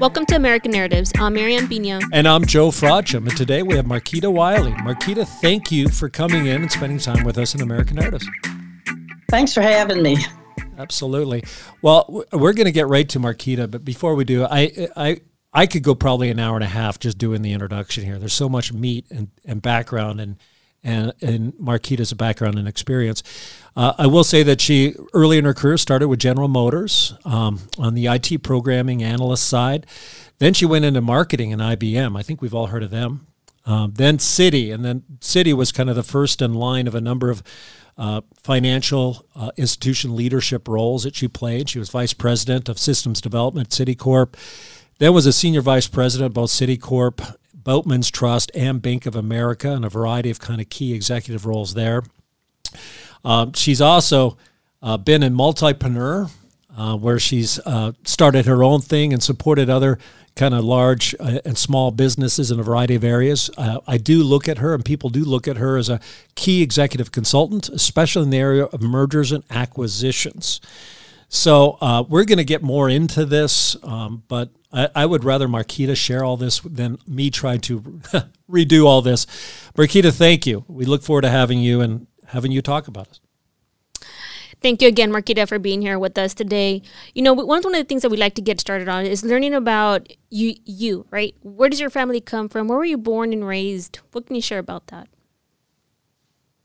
Welcome to American Narratives. I'm Marianne Pino. And I'm Joe Frodsham. And today we have Marquita Wiley. Marquita, thank you for coming in and spending time with us in American Narratives. Thanks for having me. Absolutely. Well, we're going to get right to Marquita, but before we do, I, I, I could go probably an hour and a half just doing the introduction here. There's so much meat and, and background and and, and Marquita's background and experience. Uh, I will say that she early in her career started with General Motors um, on the IT programming analyst side. Then she went into marketing in IBM. I think we've all heard of them. Um, then Citi, and then Citi was kind of the first in line of a number of uh, financial uh, institution leadership roles that she played. She was vice president of systems development Citicorp. Then was a senior vice president both Citicorp Boatmen's Trust and Bank of America and a variety of kind of key executive roles there. Um, she's also uh, been a multipreneur, uh, where she's uh, started her own thing and supported other kind of large uh, and small businesses in a variety of areas. Uh, I do look at her, and people do look at her as a key executive consultant, especially in the area of mergers and acquisitions. So uh, we're going to get more into this, um, but I, I, would rather Marquita share all this than me try to redo all this. Marquita, thank you. We look forward to having you and having you talk about it. Thank you again, Marquita, for being here with us today. You know, one of the things that we like to get started on is learning about you, you, right? Where does your family come from? Where were you born and raised? What can you share about that?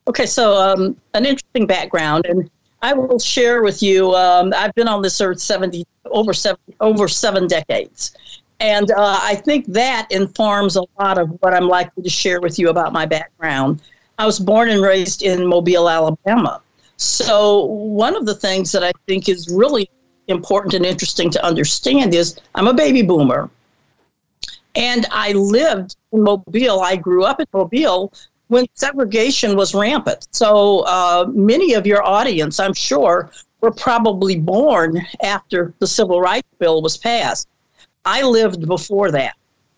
Okay, so um, an interesting background, and I will share with you. Um, I've been on this earth seventy over seven over seven decades, and uh, I think that informs a lot of what I'm likely to share with you about my background. I was born and raised in Mobile, Alabama. So, one of the things that I think is really important and interesting to understand is I'm a baby boomer. And I lived in Mobile. I grew up in Mobile when segregation was rampant. So, uh, many of your audience, I'm sure, were probably born after the Civil Rights Bill was passed. I lived before that.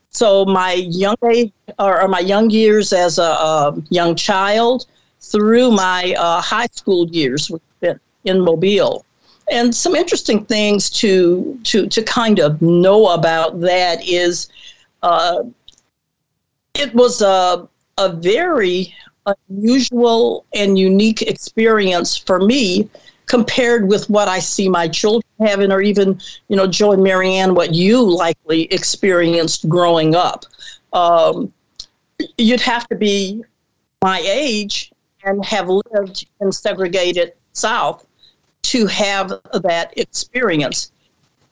So my young age, or, my young years as a, a young child, through my uh, high school years in Mobile. And some interesting things to to to kind of know about that is, uh, it was a a very unusual and unique experience for me compared with what I see my children having, or even, you know, Joe and Marianne, what you likely experienced growing up. Um, you'd have to be my age and have lived in segregated South to have that experience.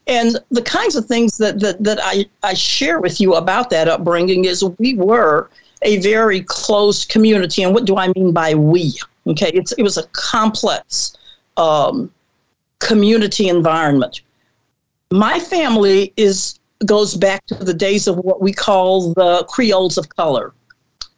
And the kinds of things that, that, that I, I share with you about that upbringing is we were a very close community. And what do I mean by we? Okay, it's, it was a complex um, community environment. My family is goes back to the days of what we call the Creoles of color.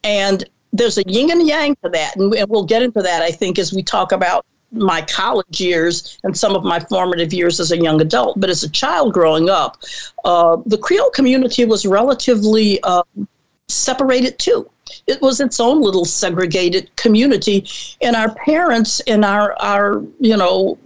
And there's a yin and yang to that. And we'll get into that, I think, as we talk about my college years and some of my formative years as a young adult. But as a child growing up, uh, the Creole community was relatively uh, separated too. It was its own little segregated community, and our parents and our our you know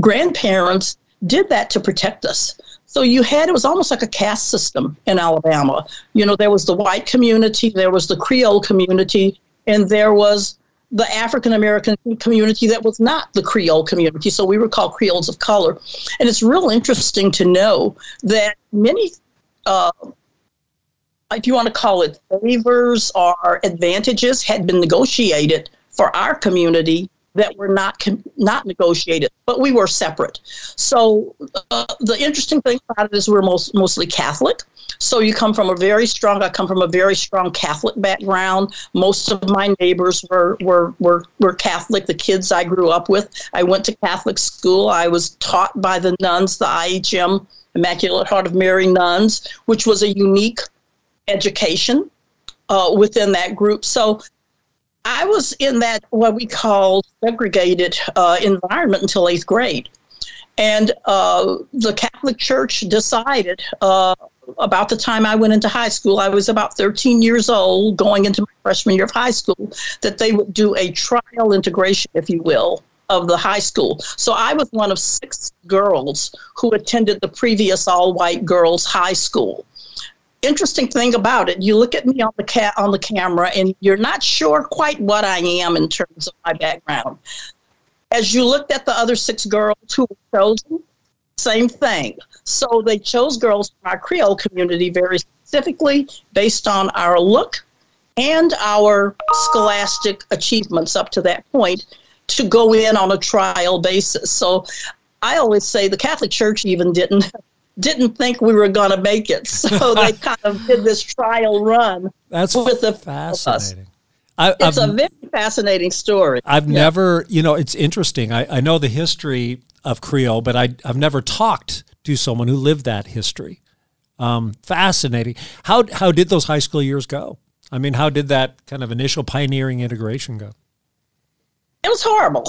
grandparents did that to protect us. So you had it was almost like a caste system in Alabama. You know, there was the white community, there was the Creole community, and there was the African American community that was not the Creole community. So we were called Creoles of color. And it's real interesting to know that many uh, if you want to call it favors or advantages, had been negotiated for our community that were not not negotiated, but we were separate. So uh, the interesting thing about it is we're most, mostly Catholic. So you come from a very strong. I come from a very strong Catholic background. Most of my neighbors were were were, were Catholic. The kids I grew up with, I went to Catholic school. I was taught by the nuns, the IHM Immaculate Heart of Mary nuns, which was a unique education uh, within that group. So I was in that what we call segregated uh, environment until eighth grade. And uh, the Catholic Church decided uh, about the time I went into high school, I was about 13 years old, going into my freshman year of high school, that they would do a trial integration, if you will, of the high school. So I was one of six girls who attended the previous all white girls' high school. Interesting thing about it, you look at me on the ca- on the camera and you're not sure quite what I am in terms of my background. As you looked at the other six girls who were chosen, same thing. So they chose girls from our Creole community very specifically based on our look and our scholastic achievements up to that point to go in on a trial basis. So I always say the Catholic Church even didn't didn't think we were going to make it, so they kind of did this trial run. That's with the fascinating. I, it's I've, a very fascinating story. I've yeah. never, you know, it's interesting. I, I know the history of Creole, but I, I've never talked to someone who lived that history. Um, fascinating. How how did those high school years go? I mean, how did that kind of initial pioneering integration go? It was horrible.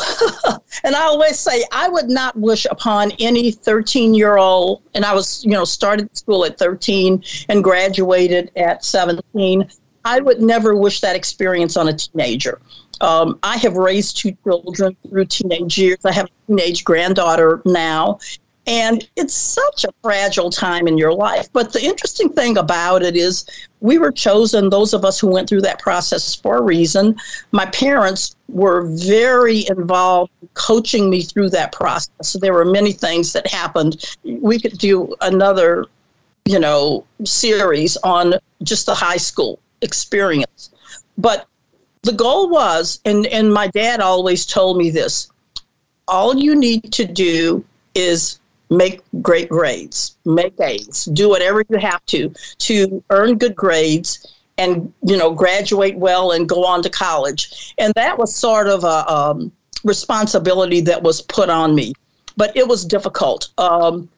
and I always say I would not wish upon any 13 year old, and I was, you know, started school at 13 and graduated at 17. I would never wish that experience on a teenager. Um, I have raised two children through teenage years. I have a teenage granddaughter now, and it's such a fragile time in your life. But the interesting thing about it is, we were chosen, those of us who went through that process, for a reason. My parents were very involved coaching me through that process. There were many things that happened. We could do another, you know, series on just the high school experience. But the goal was, and, and my dad always told me this all you need to do is make great grades, make A's, do whatever you have to to earn good grades and you know graduate well and go on to college. And that was sort of a um, responsibility that was put on me, but it was difficult. Um,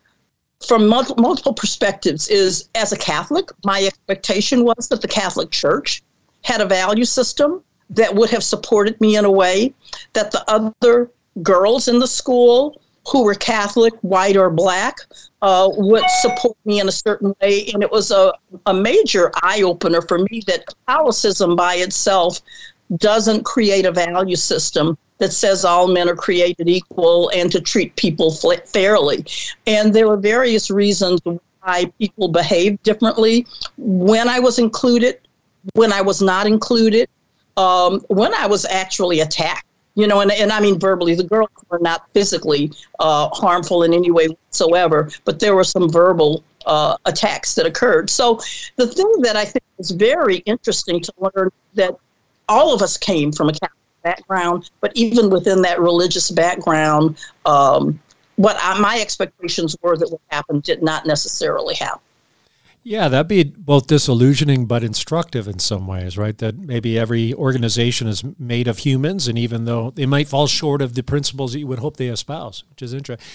from multiple perspectives is as a catholic my expectation was that the catholic church had a value system that would have supported me in a way that the other girls in the school who were Catholic, white or black, uh, would support me in a certain way. And it was a, a major eye opener for me that Catholicism by itself doesn't create a value system that says all men are created equal and to treat people fairly. And there were various reasons why people behaved differently when I was included, when I was not included, um, when I was actually attacked you know, and, and I mean verbally, the girls were not physically uh, harmful in any way whatsoever, but there were some verbal uh, attacks that occurred. So the thing that I think is very interesting to learn that all of us came from a Catholic background, but even within that religious background, um, what I, my expectations were that would happen did not necessarily happen. Yeah, that'd be both disillusioning but instructive in some ways, right? That maybe every organization is made of humans, and even though they might fall short of the principles that you would hope they espouse, which is interesting.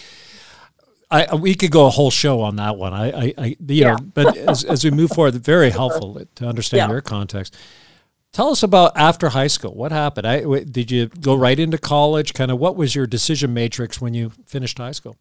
I, uh, we could go a whole show on that one. I, I, I you yeah. know, but as, as we move forward, very helpful to understand yeah. your context. Tell us about after high school. What happened? I, did you go right into college? Kind of what was your decision matrix when you finished high school?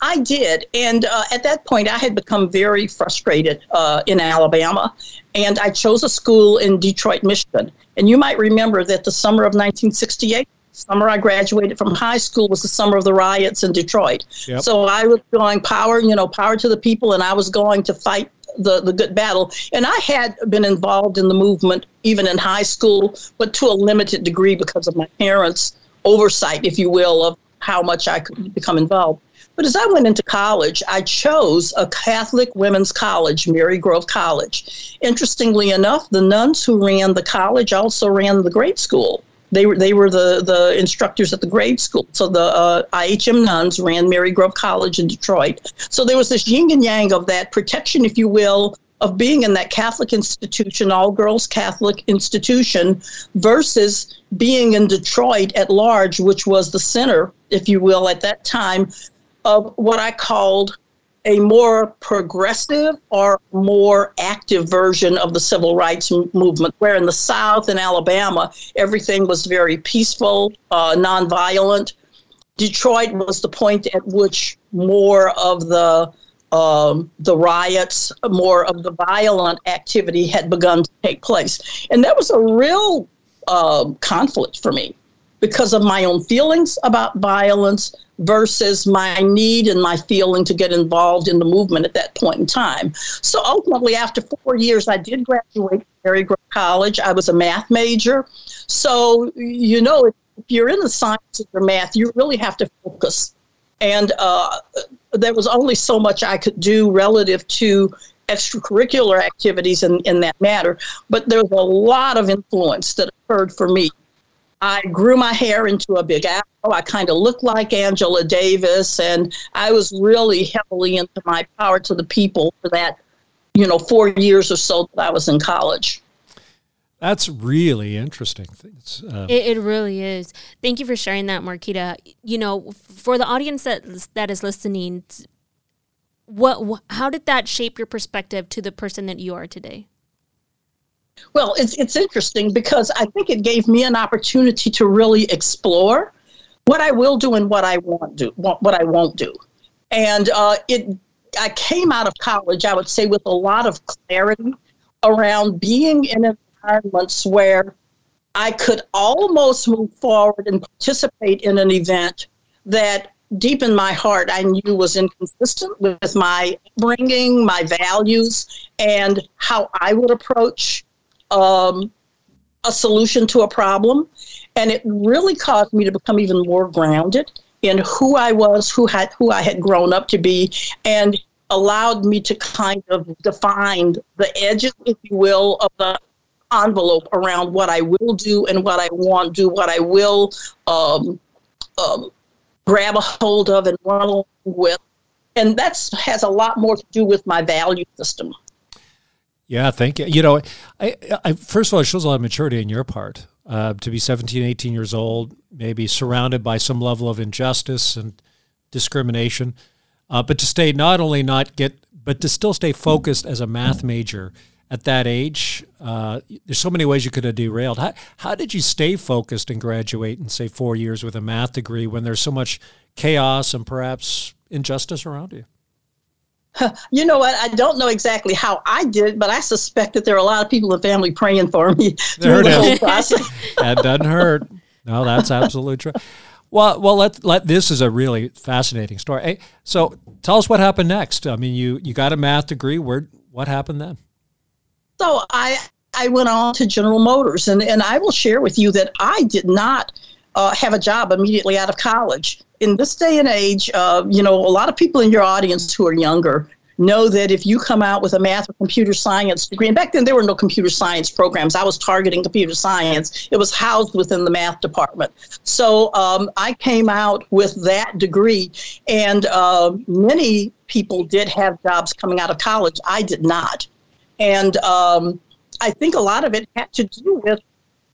I did. And uh, at that point, I had become very frustrated uh, in Alabama. And I chose a school in Detroit, Michigan. And you might remember that the summer of 1968, summer I graduated from high school, was the summer of the riots in Detroit. Yep. So I was going power, you know, power to the people, and I was going to fight the, the good battle. And I had been involved in the movement even in high school, but to a limited degree because of my parents' oversight, if you will, of how much I could become involved. But as I went into college, I chose a Catholic women's college, Marygrove College. Interestingly enough, the nuns who ran the college also ran the grade school. They were they were the the instructors at the grade school. So the uh, IHM nuns ran Marygrove College in Detroit. So there was this yin and yang of that protection, if you will, of being in that Catholic institution, all girls Catholic institution, versus being in Detroit at large, which was the center, if you will, at that time of what I called a more progressive or more active version of the civil rights movement, where in the South in Alabama, everything was very peaceful, uh, nonviolent. Detroit was the point at which more of the um, the riots, more of the violent activity had begun to take place, and that was a real uh, conflict for me because of my own feelings about violence versus my need and my feeling to get involved in the movement at that point in time. So ultimately, after four years, I did graduate from Marygrove College. I was a math major. So, you know, if you're in the sciences or math, you really have to focus. And uh, there was only so much I could do relative to extracurricular activities in, in that matter. But there was a lot of influence that occurred for me I grew my hair into a big afro. I kind of looked like Angela Davis, and I was really heavily into my power to the people for that, you know, four years or so that I was in college. That's really interesting. Uh, it, it, really is. Thank you for sharing that, Marquita. You know, for the audience that that is listening, what how did that shape your perspective to the person that you are today? Well, it's it's interesting because I think it gave me an opportunity to really explore what I will do and what I won't do, what I won't do, and uh, it. I came out of college, I would say, with a lot of clarity around being in environments where I could almost move forward and participate in an event that deep in my heart I knew was inconsistent with my bringing, my values, and how I would approach um, a solution to a problem. And it really caused me to become even more grounded in who I was, who had who I had grown up to be, and allowed me to kind of define the edges, if you will, of the envelope around what I will do and what I want to do, what I will um, um, grab a hold of and run along with. And that has a lot more to do with my value system. Yeah, thank you. You know, I, I first of all, it shows a lot of maturity on your part uh, to be 17, 18 years old, maybe surrounded by some level of injustice and discrimination, uh, but to stay not only not get, but to still stay focused as a math major at that age. Uh, there's so many ways you could have derailed. How, how did you stay focused and graduate in say four years with a math degree when there's so much chaos and perhaps injustice around you? you know what? I don't know exactly how I did, but I suspect that there are a lot of people in the family praying for me through the whole process. that doesn't hurt. No, that's absolutely true. Well, well, let let this is a really fascinating story. Hey, so, tell us what happened next. I mean, you you got a math degree. Where what happened then? So I I went on to General Motors, and and I will share with you that I did not uh, have a job immediately out of college. In this day and age, uh, you know, a lot of people in your audience who are younger know that if you come out with a math or computer science degree, and back then there were no computer science programs, I was targeting computer science, it was housed within the math department. So um, I came out with that degree, and uh, many people did have jobs coming out of college. I did not. And um, I think a lot of it had to do with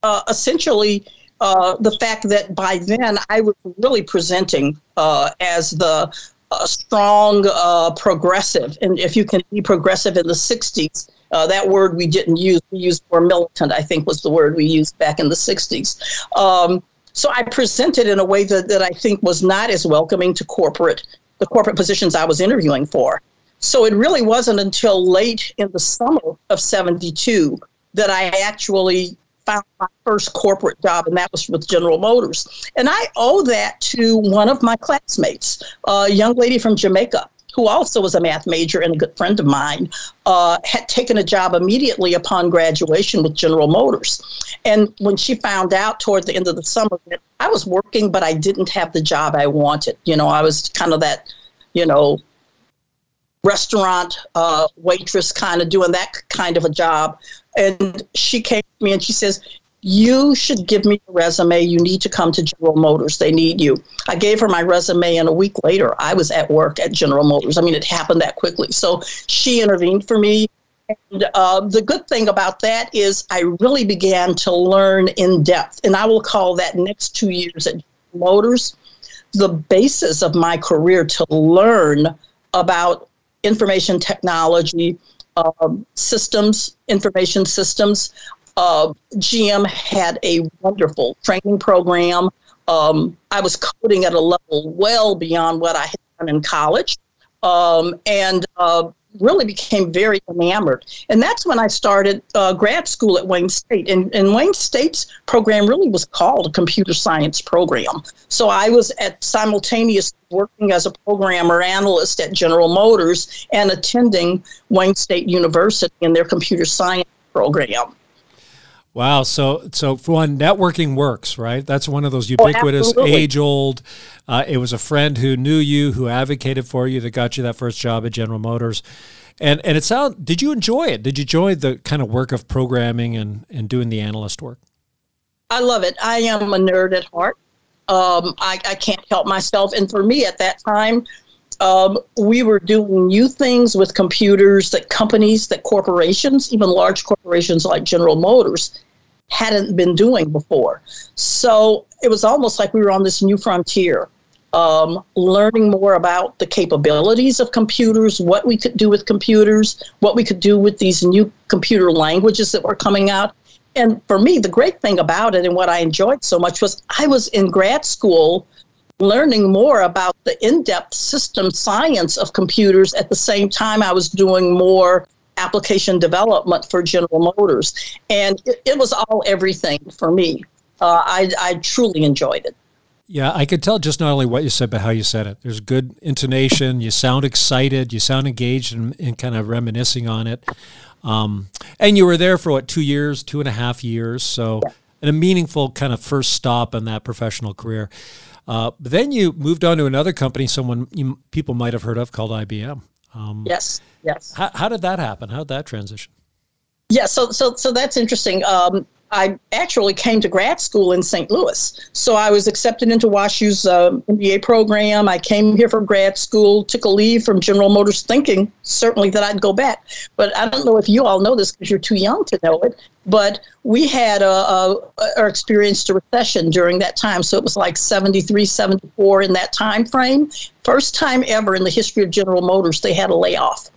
uh, essentially uh, the fact that by then I was really presenting uh, as the uh, strong uh, progressive. And if you can be progressive in the 60s, uh, that word we didn't use, we used more militant, I think was the word we used back in the 60s. Um, so I presented in a way that, that I think was not as welcoming to corporate, the corporate positions I was interviewing for. So it really wasn't until late in the summer of 72 that I actually found my first corporate job, and that was with General Motors. And I owe that to one of my classmates, a young lady from Jamaica who also was a math major and a good friend of mine, uh, had taken a job immediately upon graduation with General Motors. And when she found out toward the end of the summer that I was working, but I didn't have the job I wanted, you know, I was kind of that, you know, restaurant uh, waitress kind of doing that kind of a job. And she came to me and she says, you should give me a resume. You need to come to General Motors. They need you. I gave her my resume, and a week later, I was at work at General Motors. I mean, it happened that quickly. So she intervened for me. And uh, the good thing about that is I really began to learn in depth. And I will call that next two years at General Motors the basis of my career to learn about information technology, um, systems, information systems. Uh, GM had a wonderful training program. Um, I was coding at a level well beyond what I had done in college. Um, and uh, really became very enamored. And that's when I started uh, grad school at Wayne State. And, and Wayne State's program really was called a computer science program. So I was at simultaneously working as a programmer analyst at General Motors and attending Wayne State University in their computer science program. Wow. So, so for one, networking works, right? That's one of those oh, ubiquitous, oh, age old. Uh, it was a friend who knew you, who advocated for you, that got you that first job at General Motors. And and it sound. Did you enjoy it? Did you enjoy the kind of work of programming and and doing the analyst work? I love it. I am a nerd at heart. Um, I, I can't help myself. And for me at that time, um, we were doing new things with computers that companies, that corporations, even large corporations like General Motors, hadn't been doing before. So it was almost like we were on this new frontier, um, learning more about the capabilities of computers, what we could do with computers, what we could do with these new computer languages that were coming out. And for me, the great thing about it and what I enjoyed so much was I was in grad school learning more about the in depth system science of computers at the same time I was doing more application development for General Motors. And it, it was all everything for me. Uh, I, I truly enjoyed it. Yeah, I could tell just not only what you said, but how you said it. There's good intonation. You sound excited. You sound engaged and, and kind of reminiscing on it. Um, and you were there for what, two years, two and a half years. So, yeah. and a meaningful kind of first stop in that professional career. Uh, but then you moved on to another company, someone you, people might have heard of called IBM. Um, yes, yes. How, how, did that happen? How did that transition? Yeah, so so so that's interesting. Um, I actually came to grad school in St. Louis. So I was accepted into WashU's uh, MBA program. I came here for grad school, took a leave from General Motors, thinking certainly that I'd go back. But I don't know if you all know this because you're too young to know it. But we had a, a, or experienced a recession during that time. So it was like 73, 74 in that time frame. First time ever in the history of General Motors, they had a layoff.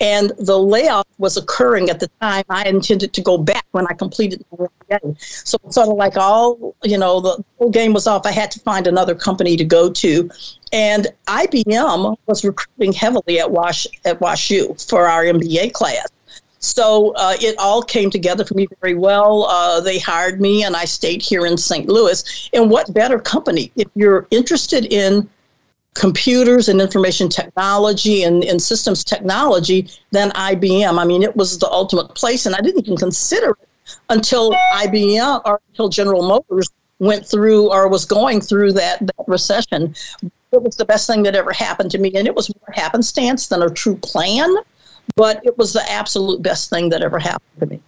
And the layoff was occurring at the time I intended to go back when I completed my MBA. So sort of like all, you know, the whole game was off. I had to find another company to go to. And IBM was recruiting heavily at Wash at WashU for our MBA class. So uh, it all came together for me very well. Uh, they hired me, and I stayed here in St. Louis. And what better company? If you're interested in computers and information technology and, and systems technology than IBM. I mean, it was the ultimate place, and I didn't even consider it until IBM or until General Motors went through or was going through that, that recession. It was the best thing that ever happened to me, and it was more happenstance than a true plan, but it was the absolute best thing that ever happened to me.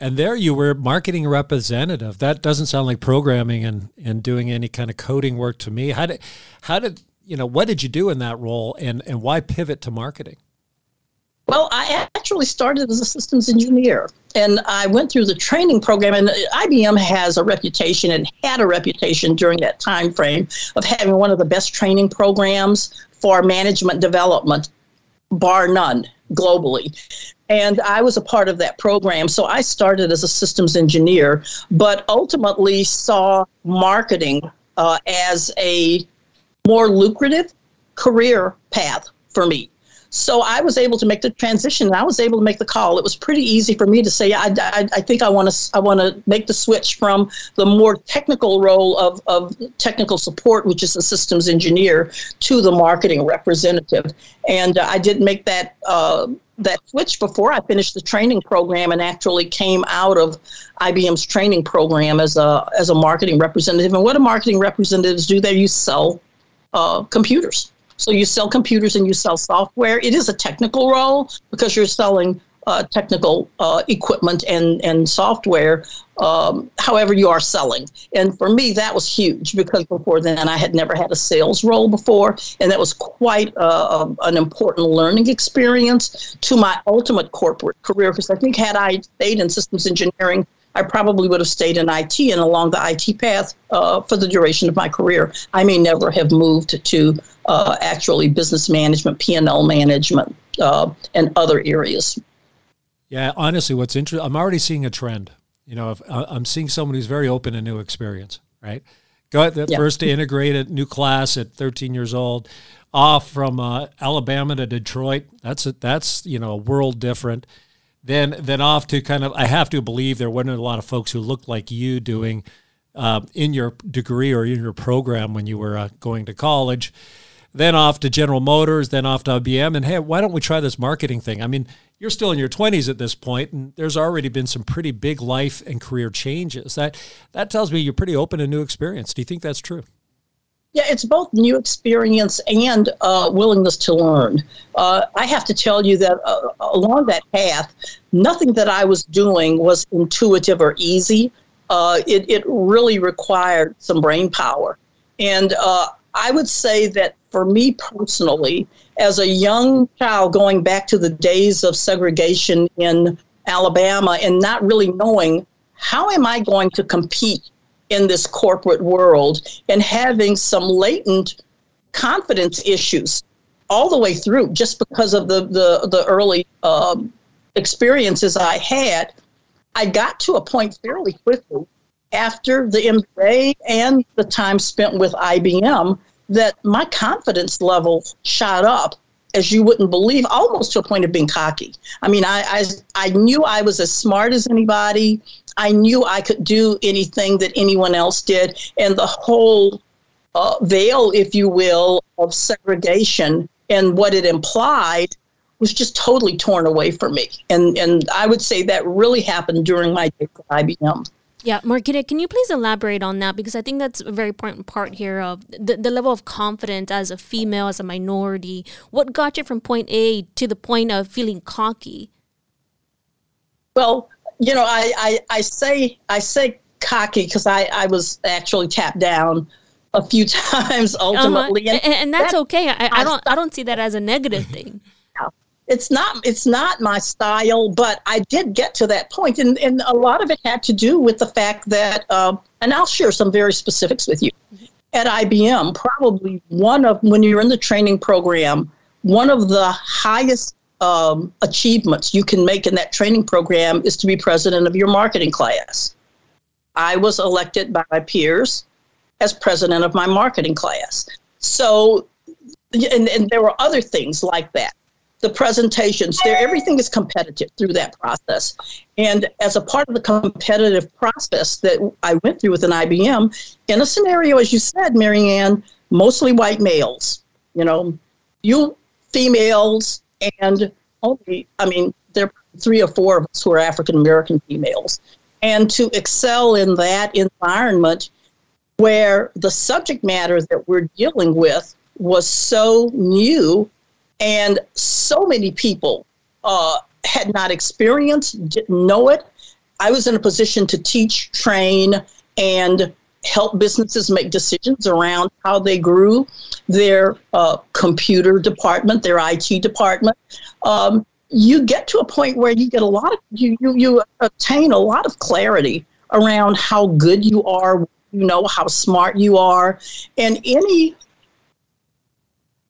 And there you were marketing representative. That doesn't sound like programming and, and doing any kind of coding work to me. How did how did you know, what did you do in that role and, and why pivot to marketing? Well, I actually started as a systems engineer and I went through the training program and IBM has a reputation and had a reputation during that time frame of having one of the best training programs for management development bar none globally. And I was a part of that program. So I started as a systems engineer, but ultimately saw marketing uh, as a more lucrative career path for me. So I was able to make the transition. I was able to make the call. It was pretty easy for me to say, I, I, I think I want to I want to make the switch from the more technical role of, of technical support, which is a systems engineer, to the marketing representative. And uh, I did make that uh, that switch before I finished the training program and actually came out of IBM's training program as a as a marketing representative. And what do marketing representatives do? They you sell uh, computers. So you sell computers and you sell software. It is a technical role because you're selling uh, technical uh, equipment and, and software. Um, however, you are selling. And for me, that was huge because before then I had never had a sales role before. And that was quite uh, an important learning experience to my ultimate corporate career because I think had I stayed in systems engineering, I probably would have stayed in IT and along the IT path uh, for the duration of my career. I may never have moved to uh, actually business management, P&L management, uh, and other areas. Yeah, honestly, what's interesting, I'm already seeing a trend. You know, if, uh, I'm seeing someone who's very open to new experience, right? Got the yeah. first to integrate a new class at 13 years old. off from uh, Alabama to Detroit. That's a, that's you know a world different. Then then off to kind of I have to believe there weren't a lot of folks who looked like you doing uh, in your degree or in your program when you were uh, going to college. Then off to General Motors, then off to IBM, and hey, why don't we try this marketing thing? I mean, you're still in your 20s at this point, and there's already been some pretty big life and career changes. That that tells me you're pretty open to new experience. Do you think that's true? Yeah, it's both new experience and uh, willingness to learn. Uh, I have to tell you that uh, along that path, nothing that I was doing was intuitive or easy. Uh, it, it really required some brain power. And uh, I would say that for me personally, as a young child going back to the days of segregation in Alabama and not really knowing how am I going to compete in this corporate world and having some latent confidence issues all the way through just because of the the, the early um, experiences I had. I got to a point fairly quickly after the MBA and the time spent with IBM that my confidence level shot up as you wouldn't believe, almost to a point of being cocky. I mean, I, I, I knew I was as smart as anybody. I knew I could do anything that anyone else did. And the whole uh, veil, if you will, of segregation and what it implied was just totally torn away from me. And, and I would say that really happened during my days at IBM. Yeah, Marquita, can you please elaborate on that? Because I think that's a very important part here of the, the level of confidence as a female, as a minority. What got you from point A to the point of feeling cocky? Well, you know, I, I, I say I say cocky because I, I was actually tapped down a few times ultimately, uh-huh. and, and, that's that, okay. I, I, don't I don't see that as a negative thing. It's not it's not my style, but I did get to that point, and and a lot of it had to do with the fact that, um, and I'll share some very specifics with you. At IBM, probably one of when you're in the training program, one of the highest um, achievements you can make in that training program is to be president of your marketing class. I was elected by my peers as president of my marketing class. So, and, and there were other things like that. The presentations, there, everything is competitive through that process. And as a part of the competitive process that I went through with an IBM, in a scenario, as you said, Marianne, mostly white males, you know, you females and only, I mean, there are three or four of us who are African American females. And to excel in that environment where the subject matter that we're dealing with was so new and so many people uh, had not experienced, didn't know it. I was in a position to teach, train, and help businesses make decisions around how they grew their uh, computer department, their IT department. Um, you get to a point where you get a lot of you, you you obtain a lot of clarity around how good you are you know how smart you are and any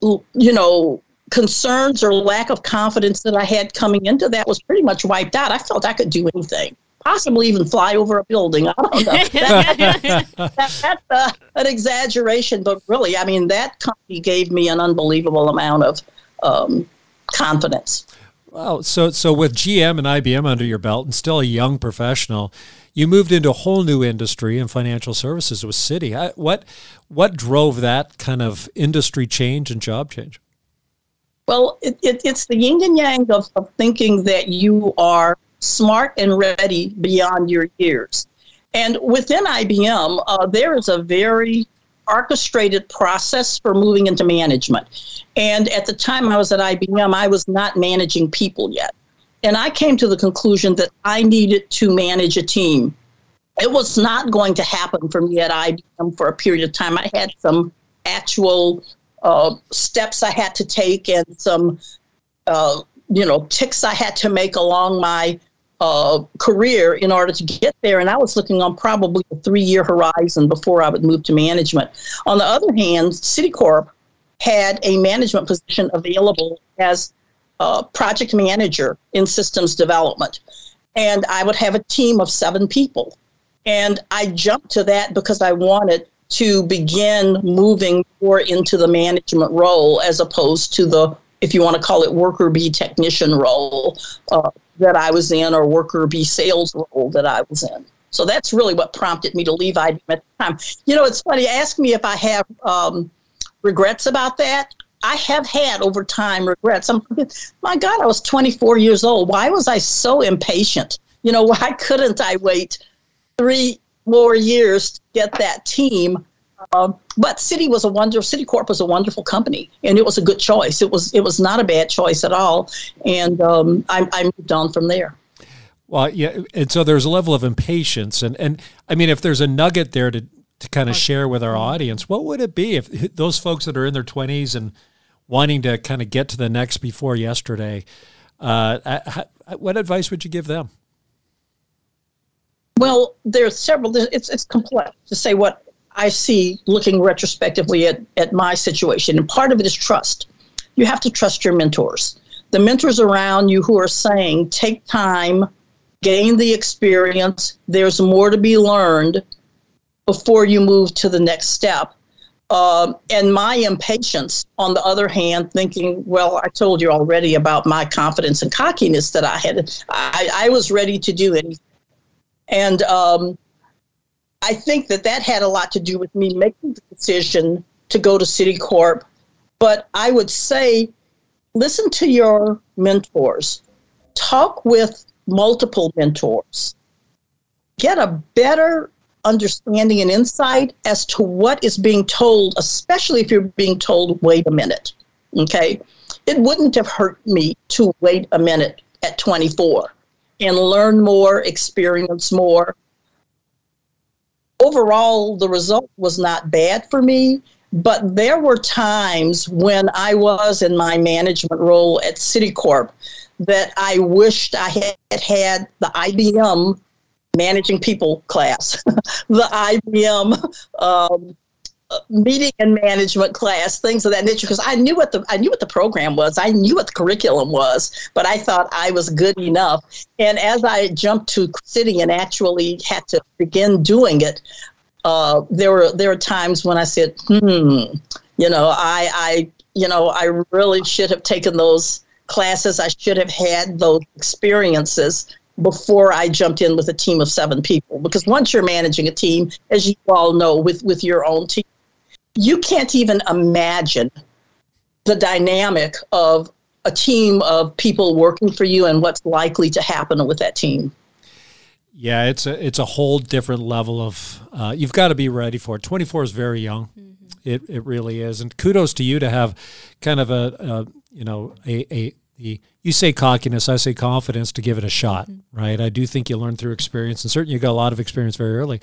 you know concerns or lack of confidence that i had coming into that was pretty much wiped out i felt i could do anything possibly even fly over a building. I don't know. that, that, that's uh, an exaggeration, but really, I mean, that company gave me an unbelievable amount of um, confidence. Wow. So, so with GM and IBM under your belt and still a young professional, you moved into a whole new industry in financial services with Citi. What, what drove that kind of industry change and job change? Well, it, it, it's the yin and yang of, of thinking that you are smart and ready beyond your years. And within IBM, uh, there is a very orchestrated process for moving into management. And at the time I was at IBM, I was not managing people yet. And I came to the conclusion that I needed to manage a team. It was not going to happen for me at IBM for a period of time. I had some actual uh, steps I had to take and some, uh, you know, ticks I had to make along my uh, career in order to get there. And I was looking on probably a three year horizon before I would move to management. On the other hand, Citicorp had a management position available as project manager in systems development. And I would have a team of seven people. And I jumped to that because I wanted to begin moving more into the management role as opposed to the, if you want to call it, worker bee technician role uh, that I was in or worker bee sales role that I was in. So that's really what prompted me to leave IBM at the time. You know, it's funny. Ask me if I have um, regrets about that. I have had over time regrets. I'm, my God, I was 24 years old. Why was I so impatient? You know, why couldn't I wait three more years to get that team? Um, but Citi was a wonder. Citicorp was a wonderful company, and it was a good choice. It was it was not a bad choice at all, and um, I, I moved on from there. Well, yeah, and so there's a level of impatience, and and I mean, if there's a nugget there to to kind of share with our audience, what would it be if those folks that are in their 20s and wanting to kind of get to the next before yesterday, uh, what advice would you give them? Well, there's several. It's it's complex to say what I see looking retrospectively at, at my situation, and part of it is trust. You have to trust your mentors, the mentors around you who are saying, "Take time, gain the experience. There's more to be learned." before you move to the next step. Uh, and my impatience, on the other hand, thinking, well, I told you already about my confidence and cockiness that I had. I, I was ready to do anything. And um, I think that that had a lot to do with me making the decision to go to Citicorp. But I would say, listen to your mentors, talk with multiple mentors, get a better understanding and insight as to what is being told, especially if you're being told, wait a minute. Okay. It wouldn't have hurt me to wait a minute at 24 and learn more, experience more. Overall, the result was not bad for me, but there were times when I was in my management role at Citicorp that I wished I had had the IBM managing people class, the IBM um, meeting and management class, things of that nature. Because I knew what the I knew what the program was, I knew what the curriculum was, but I thought I was good enough. And as I jumped to Citi and actually had to begin doing it, uh, there were there were times when I said, "Hmm, you know, I I you know I really should have taken those." classes i should have had those experiences before I jumped in with a team of seven people. Because once you're managing a team, as you all know, with, with your own team, you can't even imagine the dynamic of a team of people working for you and what's likely to happen with that team. Yeah, it's a it's a whole different level of. Uh, you've got to be ready for it. Twenty four is very young. Mm-hmm. It it really is, and kudos to you to have kind of a, a you know a, a the you say cockiness, I say confidence to give it a shot, mm-hmm. right? I do think you learn through experience, and certainly you got a lot of experience very early.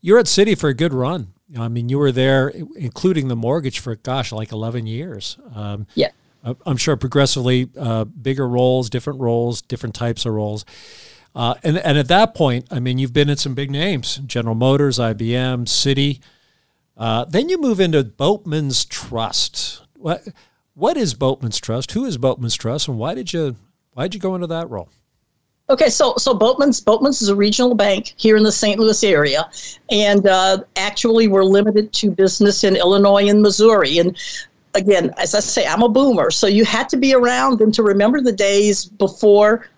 You're at Citi for a good run. I mean, you were there, including the mortgage, for gosh, like 11 years. Um, yeah, I'm sure progressively uh, bigger roles, different roles, different types of roles. Uh, and and at that point, I mean, you've been in some big names: General Motors, IBM, Citi. Uh, then you move into Boatmen's Trust. What what is Boatmen's Trust? Who is Boatmen's Trust, and why did you why did you go into that role? Okay, so so Boatmen's Boatmen's is a regional bank here in the St. Louis area, and uh, actually we're limited to business in Illinois and Missouri. And again, as I say, I'm a boomer, so you had to be around and to remember the days before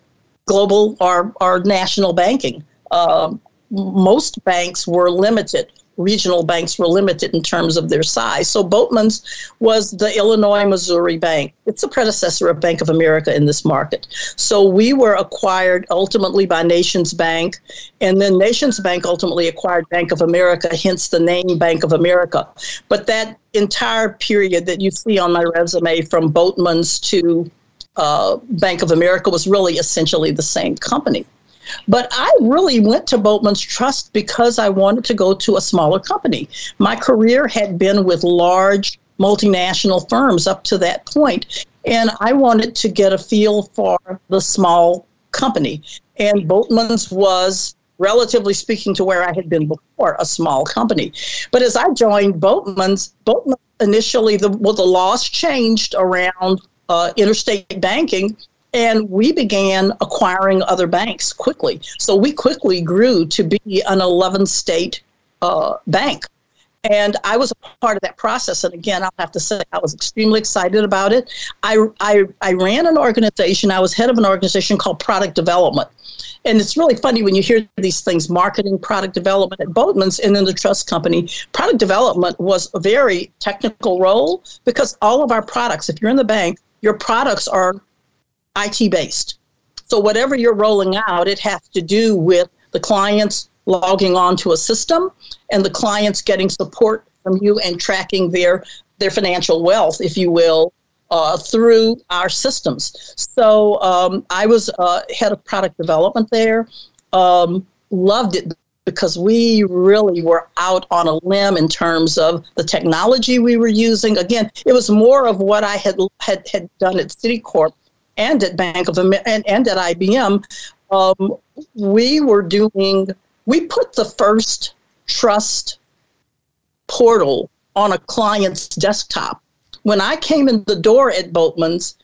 global or, or national banking. Um, most banks were limited regional banks were limited in terms of their size. So Boatmen's was the Illinois Missouri Bank. It's a predecessor of Bank of America in this market. So we were acquired ultimately by NationsBank, and then NationsBank ultimately acquired Bank of America, hence the name Bank of America. But that entire period that you see on my resume from Boatmen's to uh, Bank of America was really essentially the same company. But I really went to Boatmen's Trust because I wanted to go to a smaller company. My career had been with large multinational firms up to that point, and I wanted to get a feel for the small company. And Boatmen's was relatively speaking to where I had been before, a small company. But as I joined Boatmen's, Boatman initially the well the laws changed around uh, interstate banking, and we began acquiring other banks quickly. So we quickly grew to be an 11 state uh, bank. And I was a part of that process. And again, I'll have to say I was extremely excited about it. I, I, I ran an organization, I was head of an organization called Product Development. And it's really funny when you hear these things marketing, product development at Boatmen's and then the trust company. Product development was a very technical role because all of our products, if you're in the bank, your products are IT based. So whatever you're rolling out, it has to do with the clients logging onto a system and the clients getting support from you and tracking their their financial wealth, if you will, uh, through our systems. So um, I was uh, head of product development there. Um, loved it because we really were out on a limb in terms of the technology we were using. Again, it was more of what I had had, had done at Citicorp and at Bank of America and, and at IBM. Um, we were doing we put the first trust portal on a client's desktop. When I came in the door at Boatmen's,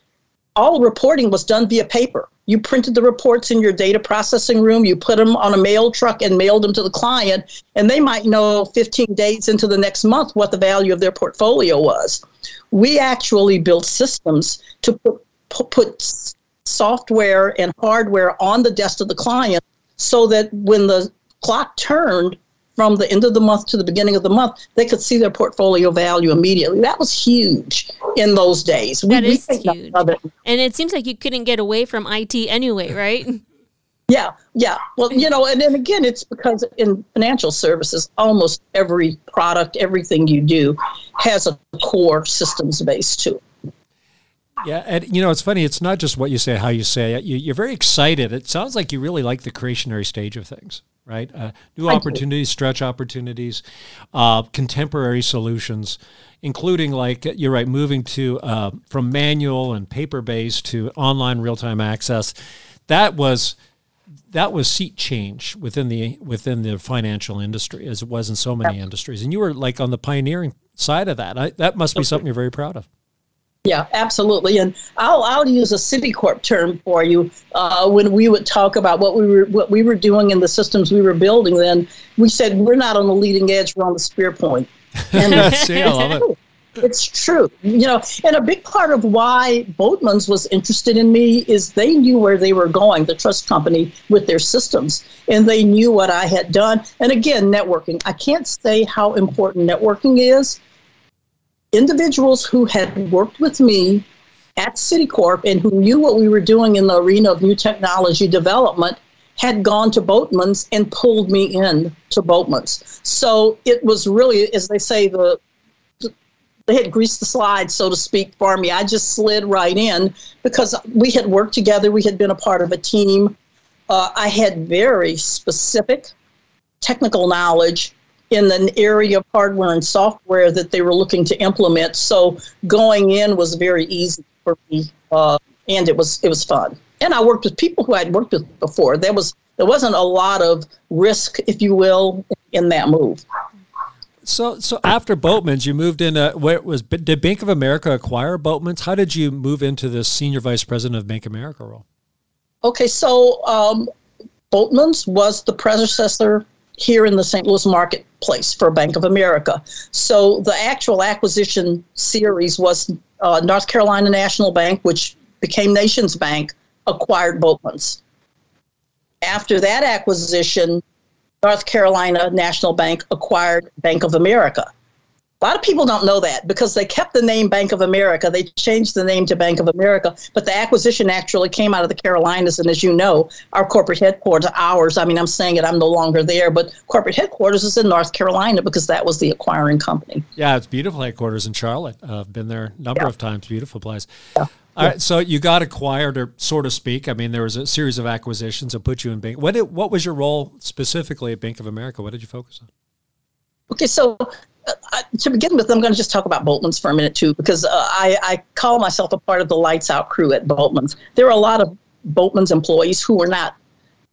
all reporting was done via paper. You printed the reports in your data processing room, you put them on a mail truck and mailed them to the client, and they might know 15 days into the next month what the value of their portfolio was. We actually built systems to put, put software and hardware on the desk of the client so that when the clock turned from the end of the month to the beginning of the month, they could see their portfolio value immediately. That was huge in those days. That we, is we huge. It. And it seems like you couldn't get away from IT anyway, right? Yeah, yeah. Well, you know, and then again, it's because in financial services, almost every product, everything you do has a core systems base to it. Yeah, and you know it's funny. It's not just what you say, how you say it. You, are very excited. It sounds like you really like the creationary stage of things right? Uh, new opportunities, stretch opportunities, uh, contemporary solutions, including like you're right, moving to uh, from manual and paper based to online real time access. That was that was seat change within the within the financial industry, as it was in so many industries. And you were like on the pioneering side of that. I, that must be something you're very proud of. Yeah, absolutely. And I'll I'll use a Citicorp term for you. Uh, when we would talk about what we were what we were doing in the systems we were building, then we said we're not on the leading edge, we're on the spear point. And See, I love it. It's true. You know, and a big part of why Boatmen's was interested in me is they knew where they were going, the trust company, with their systems. And they knew what I had done. And again, networking. I can't say how important networking is individuals who had worked with me at Citicorp and who knew what we were doing in the arena of new technology development had gone to Boatmen's and pulled me in to Boatmen's. So it was really, as they say, the they had greased the slide, so to speak, for me. I just slid right in because we had worked together. We had been a part of a team. Uh, I had very specific technical knowledge in an area of hardware and software that they were looking to implement. So going in was very easy for me, uh, and it was it was fun. And I worked with people who I'd worked with before. There was there wasn't a lot of risk, if you will, in that move. So, so after Boatmen's, you moved into where was did Bank of America acquire Boatmen's? How did you move into the senior vice president of Bank of America role? Okay, so um, Boatmen's was the predecessor here in the St. Louis marketplace for Bank of America. So the actual acquisition series was uh, North Carolina National Bank, which became NationsBank, acquired Boatmen's. After that acquisition, North Carolina National Bank acquired Bank of America. A lot of people don't know that because they kept the name Bank of America. They changed the name to Bank of America, but the acquisition actually came out of the Carolinas. And as you know, our corporate headquarters, ours, I mean, I'm saying it, I'm no longer there, but corporate headquarters is in North Carolina because that was the acquiring company. Yeah, it's beautiful headquarters in Charlotte. Uh, I've been there a number yeah. of times. Beautiful place. Yeah. All right, so you got acquired, or so to speak. I mean, there was a series of acquisitions that put you in bank. What did, what was your role specifically at Bank of America? What did you focus on? Okay, so uh, to begin with, I'm going to just talk about Boatmen's for a minute too, because uh, I, I, call myself a part of the lights out crew at Boatmen's. There are a lot of Boatmen's employees who are not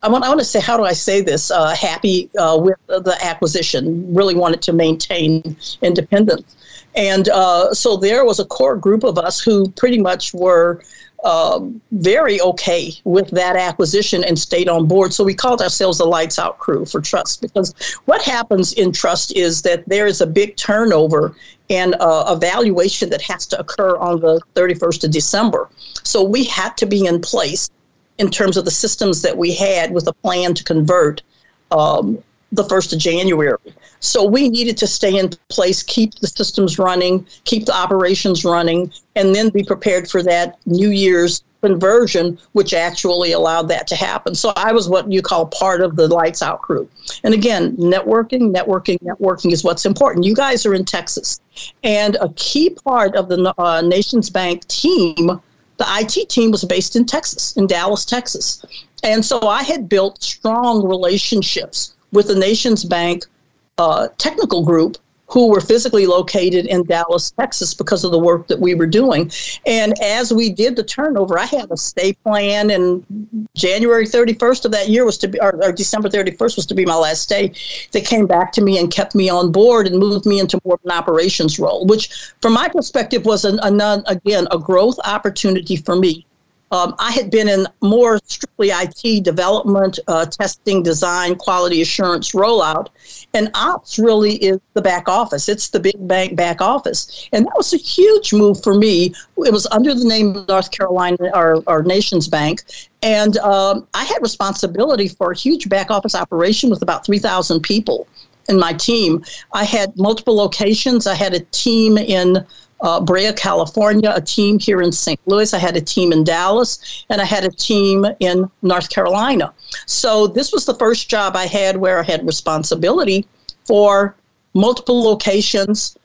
I want, I want to say, how do I say this? Uh, happy uh, with the acquisition, really wanted to maintain independence. And uh, so there was a core group of us who pretty much were um, very okay with that acquisition and stayed on board. So we called ourselves the lights out crew for trust because what happens in trust is that there is a big turnover and uh, evaluation that has to occur on the 31st of December. So we had to be in place in terms of the systems that we had with a plan to convert um, the 1st of January. So we needed to stay in place, keep the systems running, keep the operations running, and then be prepared for that New Year's conversion, which actually allowed that to happen. So I was what you call part of the lights out crew. And again, networking, networking, networking is what's important. You guys are in Texas. And a key part of the uh, NationsBank team the IT team was based in Texas, in Dallas, Texas. And so I had built strong relationships with the NationsBank uh, technical group who were physically located in Dallas, Texas, because of the work that we were doing. And as we did the turnover, I had a stay plan, and January 31st of that year was to be, or, or December 31st was to be my last day. They came back to me and kept me on board and moved me into more of an operations role, which, from my perspective, was an, again a growth opportunity for me um, I had been in more strictly IT development, uh, testing, design, quality assurance rollout. And ops really is the back office. It's the big bank back office. And that was a huge move for me. It was under the name of North Carolina, our, our NationsBank. And um, I had responsibility for a huge back office operation with about 3,000 people in my team. I had multiple locations. I had a team in uh, Brea, California, a team here in St. Louis. I had a team in Dallas, and I had a team in North Carolina. So this was the first job I had where I had responsibility for multiple locations,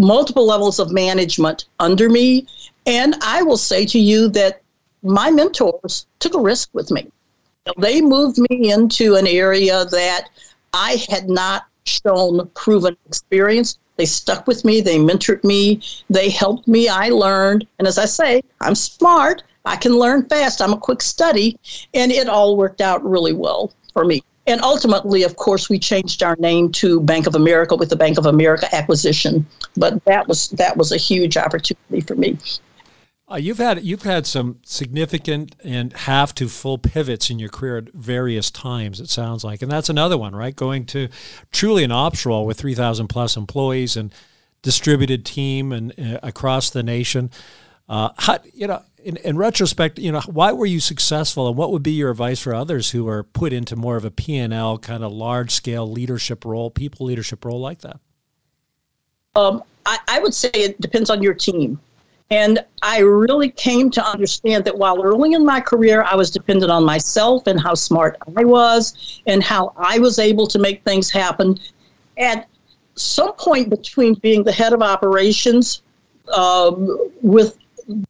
multiple levels of management under me. And I will say to you that my mentors took a risk with me. They moved me into an area that I had not shown proven experience. They stuck with me, they mentored me, they helped me. I learned. And as I say, I'm smart, I can learn fast, I'm a quick study, and it all worked out really well for me. And ultimately, of course, we changed our name to Bank of America with the Bank of America acquisition. But that was that was a huge opportunity for me. Uh, you've had you've had some significant and half to full pivots in your career at various times. It sounds like, and that's another one, right? Going to truly an ops role with three thousand plus employees and distributed team and uh, across the nation. Uh, how, you know, in, in retrospect, you know, why were you successful, and what would be your advice for others who are put into more of a P and L kind of large scale leadership role, people leadership role like that? Um, I, I would say it depends on your team. And I really came to understand that while early in my career I was dependent on myself and how smart I was and how I was able to make things happen, at some point between being the head of operations um, with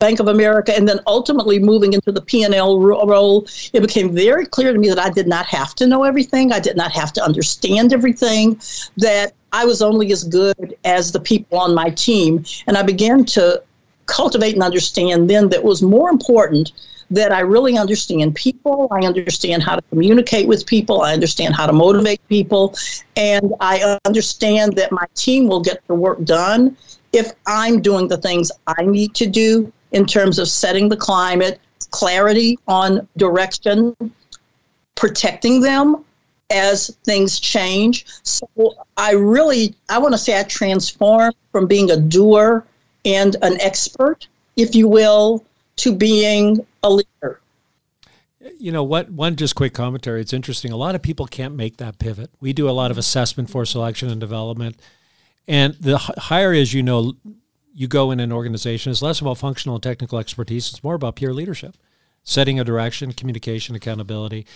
Bank of America and then ultimately moving into the P&L role, it became very clear to me that I did not have to know everything. I did not have to understand everything, that I was only as good as the people on my team. And I began to cultivate and understand then that was more important that I really understand people. I understand how to communicate with people. I understand how to motivate people. And I understand that my team will get the work done if I'm doing the things I need to do in terms of setting the climate, clarity on direction, protecting them as things change. So I really, I want to say I transformed from being a doer and an expert, if you will, to being a leader. You know what? One just quick commentary. It's interesting. A lot of people can't make that pivot. We do a lot of assessment for selection and development, and the higher as you know, you go in an organization, it's less about functional and technical expertise. It's more about peer leadership, setting a direction, communication, accountability,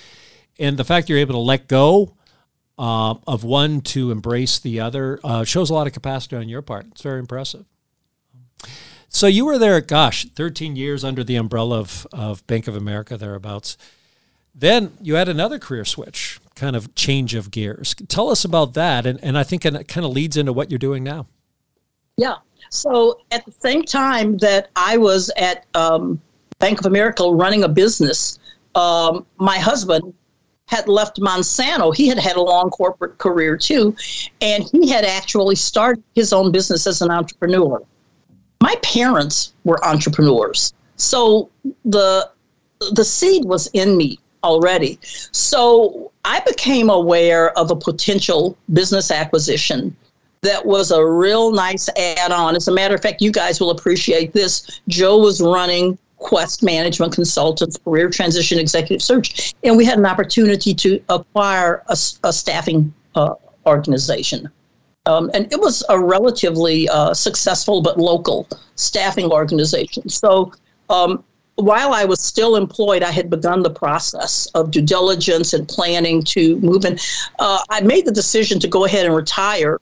and the fact you're able to let go uh, of one to embrace the other uh, shows a lot of capacity on your part. It's very impressive. So you were there, gosh, 13 years under the umbrella of, of Bank of America, thereabouts. Then you had another career switch, kind of change of gears. Tell us about that. And, and I think it kind of leads into what you're doing now. Yeah. So at the same time that I was at um, Bank of America running a business, um, my husband had left Monsanto. He had had a long corporate career too, and he had actually started his own business as an entrepreneur. My parents were entrepreneurs, so the the seed was in me already. So I became aware of a potential business acquisition that was a real nice add on. As a matter of fact, you guys will appreciate this. Joe was running Quest Management Consultants, Career Transition Executive Search, and we had an opportunity to acquire a, a staffing uh, organization. Um, and it was a relatively uh, successful but local staffing organization. So um, while I was still employed, I had begun the process of due diligence and planning to move in. Uh, I made the decision to go ahead and retire,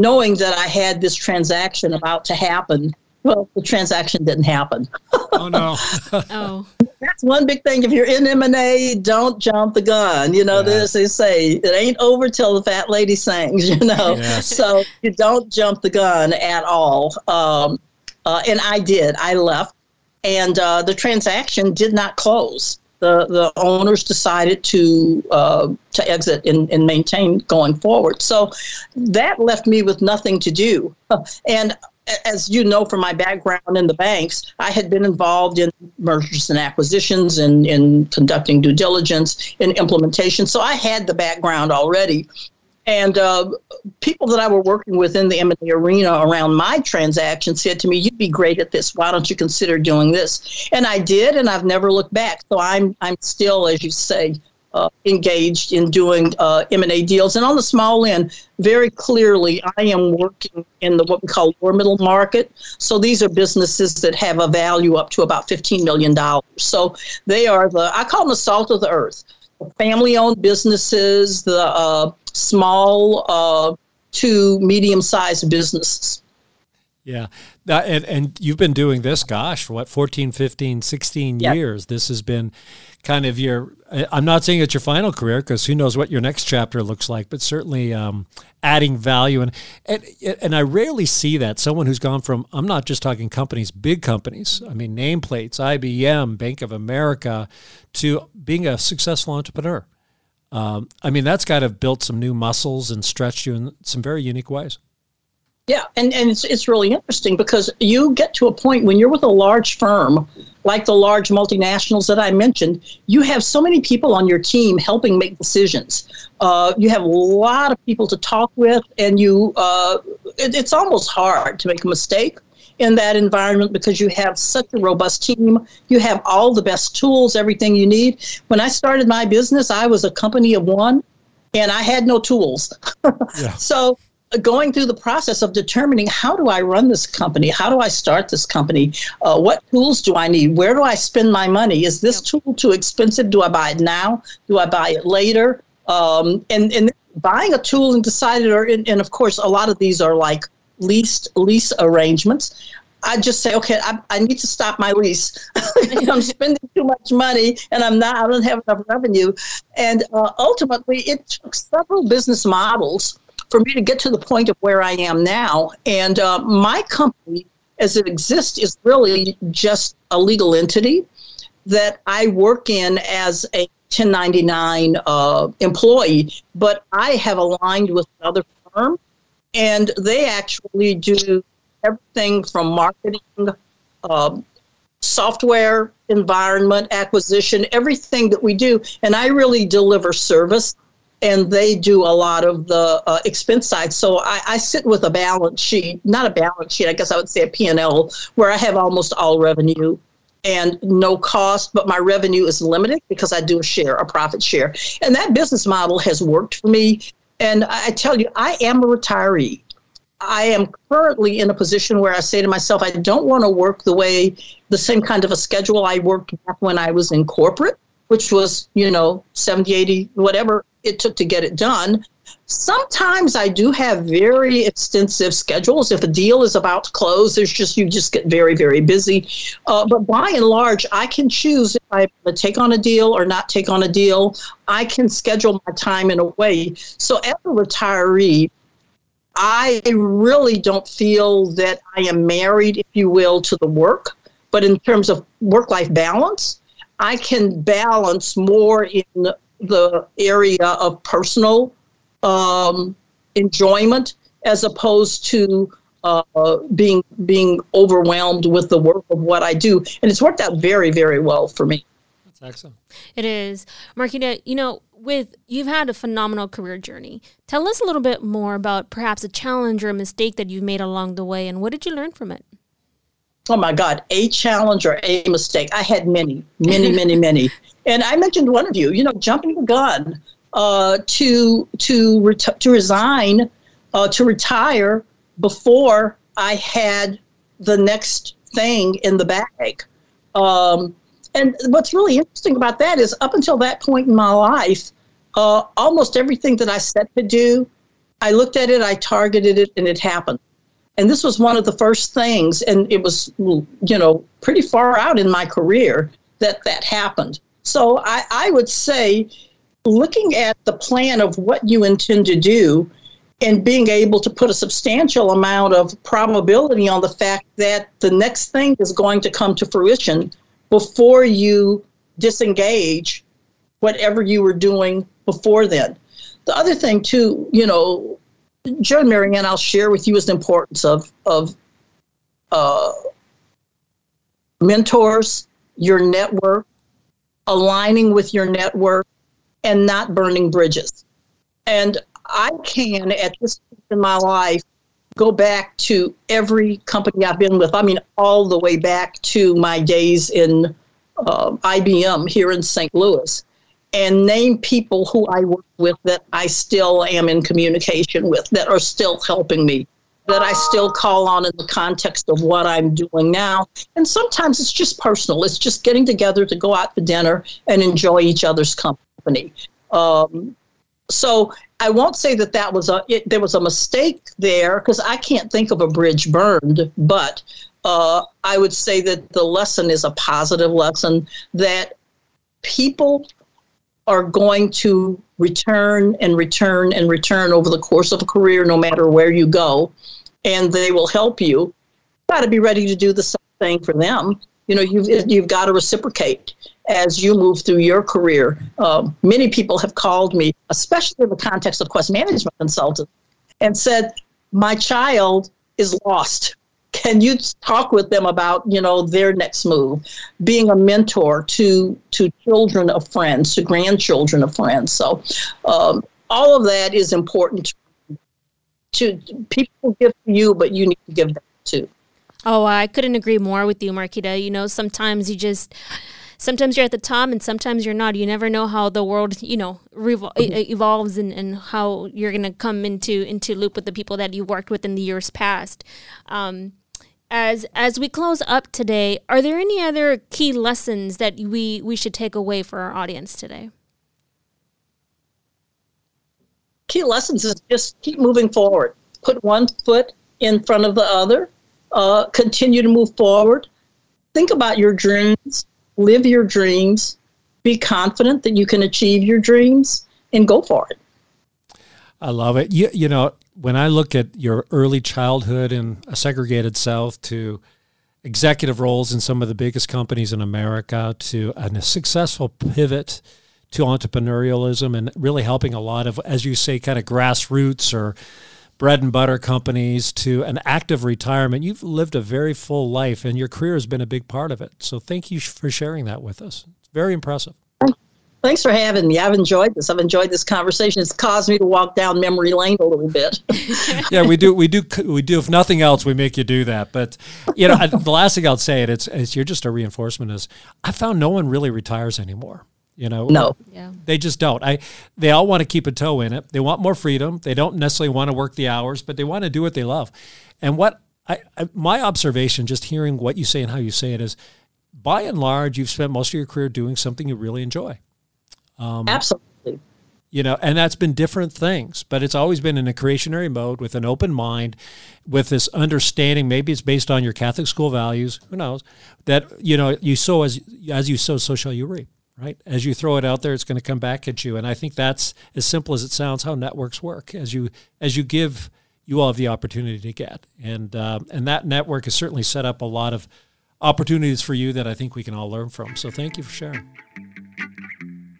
knowing that I had this transaction about to happen. Well, the transaction didn't happen. oh no! oh, that's one big thing. If you're in M and A, don't jump the gun. You know, this they say it ain't over till the fat lady sings. You know, yes. so you don't jump the gun at all. Um, uh, and I did. I left and uh, the transaction did not close. The, the owners decided to uh, to exit and, and maintain going forward. So that left me with nothing to do. And as you know from my background in the banks, I had been involved in mergers and acquisitions and in conducting due diligence and implementation. So I had the background already. And uh, people that I were working with in the M&A arena around my transaction said to me, "You'd be great at this. Why don't you consider doing this?" And I did, and I've never looked back. So I'm I'm still, as you say, uh, engaged in doing uh, M&A deals. And on the small end, very clearly, I am working in the what we call lower middle market. So these are businesses that have a value up to about $15 million. So they are the, I call them the salt of the earth. Family owned businesses, the uh, small uh, to medium sized businesses. Yeah. And, and you've been doing this, gosh, for what, 14, 15, 16 yep. years. This has been kind of your, I'm not saying it's your final career because who knows what your next chapter looks like, but certainly um, adding value. And, and, and I rarely see that someone who's gone from, I'm not just talking companies, big companies, I mean, nameplates, IBM, Bank of America, to being a successful entrepreneur. Um, I mean, that's got to have built some new muscles and stretched you in some very unique ways. Yeah, and, and it's, it's really interesting because you get to a point when you're with a large firm, like the large multinationals that I mentioned, you have so many people on your team helping make decisions. Uh, you have a lot of people to talk with, and you uh, it, it's almost hard to make a mistake in that environment because you have such a robust team. You have all the best tools, everything you need. When I started my business, I was a company of one and I had no tools. yeah. So going through the process of determining how do I run this company? How do I start this company? Uh, what tools do I need? Where do I spend my money? Is this tool too expensive? Do I buy it now? Do I buy it later? Um, and, and buying a tool and decided, or and, and of course, a lot of these are like lease lease arrangements. I just say, okay, I, I need to stop my lease. I'm spending too much money, and I'm not. I don't have enough revenue. And uh, ultimately, it took several business models for me to get to the point of where I am now. And uh, my company, as it exists, is really just a legal entity that I work in as a 1099 uh, employee, but I have aligned with another firm and they actually do everything from marketing, uh, software, environment, acquisition, everything that we do. And I really deliver service, and they do a lot of the uh, expense side. So I, I, sit with a balance sheet, not a balance sheet, I guess I would say a P&L, where I have almost all revenue and no cost, but my revenue is limited because I do a share, a profit share. And that business model has worked for me. And I tell you, I am a retiree. I am currently in a position where I say to myself, I don't want to work the way, the same kind of a schedule I worked back when I was in corporate, which was, you know, 70, 80, whatever it took to get it done. Sometimes I do have very extensive schedules. If a deal is about to close, there's just you just get very very busy. Uh, but by and large, I can choose if I take on a deal or not take on a deal. I can schedule my time in a way. So as a retiree, I really don't feel that I am married, if you will, to the work. But in terms of work life balance, I can balance more in the area of personal um, enjoyment as opposed to uh, being being overwhelmed with the work of what I do, and it's worked out very very well for me. That's excellent. It is, Marquita. You know, with you've had a phenomenal career journey. Tell us a little bit more about perhaps a challenge or a mistake that you've made along the way, and what did you learn from it? Oh my God, a challenge or a mistake. I had many, many, many, many. And I mentioned one of you. You know, jumping the gun uh, to to ret- to resign, uh, to retire before I had the next thing in the bag. Um, and what's really interesting about that is, up until that point in my life, uh, almost everything that I set to do, I looked at it, I targeted it, and it happened. And this was one of the first things, and it was, you know, pretty far out in my career that that happened. So I, I would say, looking at the plan of what you intend to do, and being able to put a substantial amount of probability on the fact that the next thing is going to come to fruition before you disengage whatever you were doing before then. The other thing, too, you know, Joe and Marianne, I'll share with you is the importance of of uh, mentors, your network, aligning with your network, and not burning bridges. And I can, at this point in my life, go back to every company I've been with. I mean, all the way back to my days in uh, IBM here in St. Louis, and name people who I work with that I still am in communication with, that are still helping me, that I still call on in the context of what I'm doing now. And sometimes it's just personal, it's just getting together to go out for dinner and enjoy each other's company. Um, so I won't say that that was a it, there was a mistake there because I can't think of a bridge burned, but uh, I would say that the lesson is a positive lesson that people are going to return and return and return over the course of a career, no matter where you go, and they will help you. got to be ready to do the same thing for them. You know, you've you've got to reciprocate as you move through your career. Um, many people have called me, especially in the context of quest management consultants, and said, "My child is lost. Can you talk with them about you know their next move? Being a mentor to to children of friends, to grandchildren of friends. So, um, all of that is important. To, to people give to you, but you need to give them too. Oh, I couldn't agree more with you, Marquita. You know, sometimes you just sometimes you're at the top and sometimes you're not. You never know how the world, you know, revol- mm-hmm. evolves and, and how you're going to come into into loop with the people that you worked with in the years past. Um, as as we close up today, are there any other key lessons that we we should take away for our audience today? Key lessons is just keep moving forward. Put one foot in front of the other. Uh, continue to move forward. Think about your dreams live your dreams, be confident that you can achieve your dreams, and go for it. I love it. You, you know, when I look at your early childhood in a segregated South to executive roles in some of the biggest companies in America to a successful pivot to entrepreneurialism and really helping a lot of, as you say, kind of grassroots or bread and butter companies to an active retirement. You've lived a very full life, and your career has been a big part of it. So thank you for sharing that with us. It's very impressive. Thanks for having me. I've enjoyed this. I've enjoyed this conversation. It's caused me to walk down memory lane a little bit. yeah, we do. We do. We do. If nothing else, we make you do that. But you know, the last thing I'll say it. It's, it's you're just a reinforcement. Is I found no one really retires anymore. You know, no, yeah. they just don't. I they all want to keep a toe in it. They want more freedom. They don't necessarily want to work the hours, but they want to do what they love. And what I, I my observation, just hearing what you say and how you say it, is by and large, you've spent most of your career doing something you really enjoy. Um, Absolutely. You know, and that's been different things, but it's always been in a creationary mode with an open mind, with this understanding. Maybe it's based on your Catholic school values. Who knows? That you know, you sow as as you sow, so shall you reap right? As you throw it out there, it's going to come back at you. And I think that's as simple as it sounds how networks work. As you as you give, you all have the opportunity to get, and uh, and that network has certainly set up a lot of opportunities for you that I think we can all learn from. So thank you for sharing.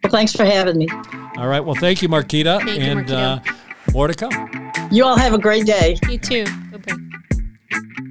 Well, thanks for having me. All right. Well, thank you, Marquita. Thank and you, Marquita. Uh, more to come. You all have a great day. You too. Bye-bye.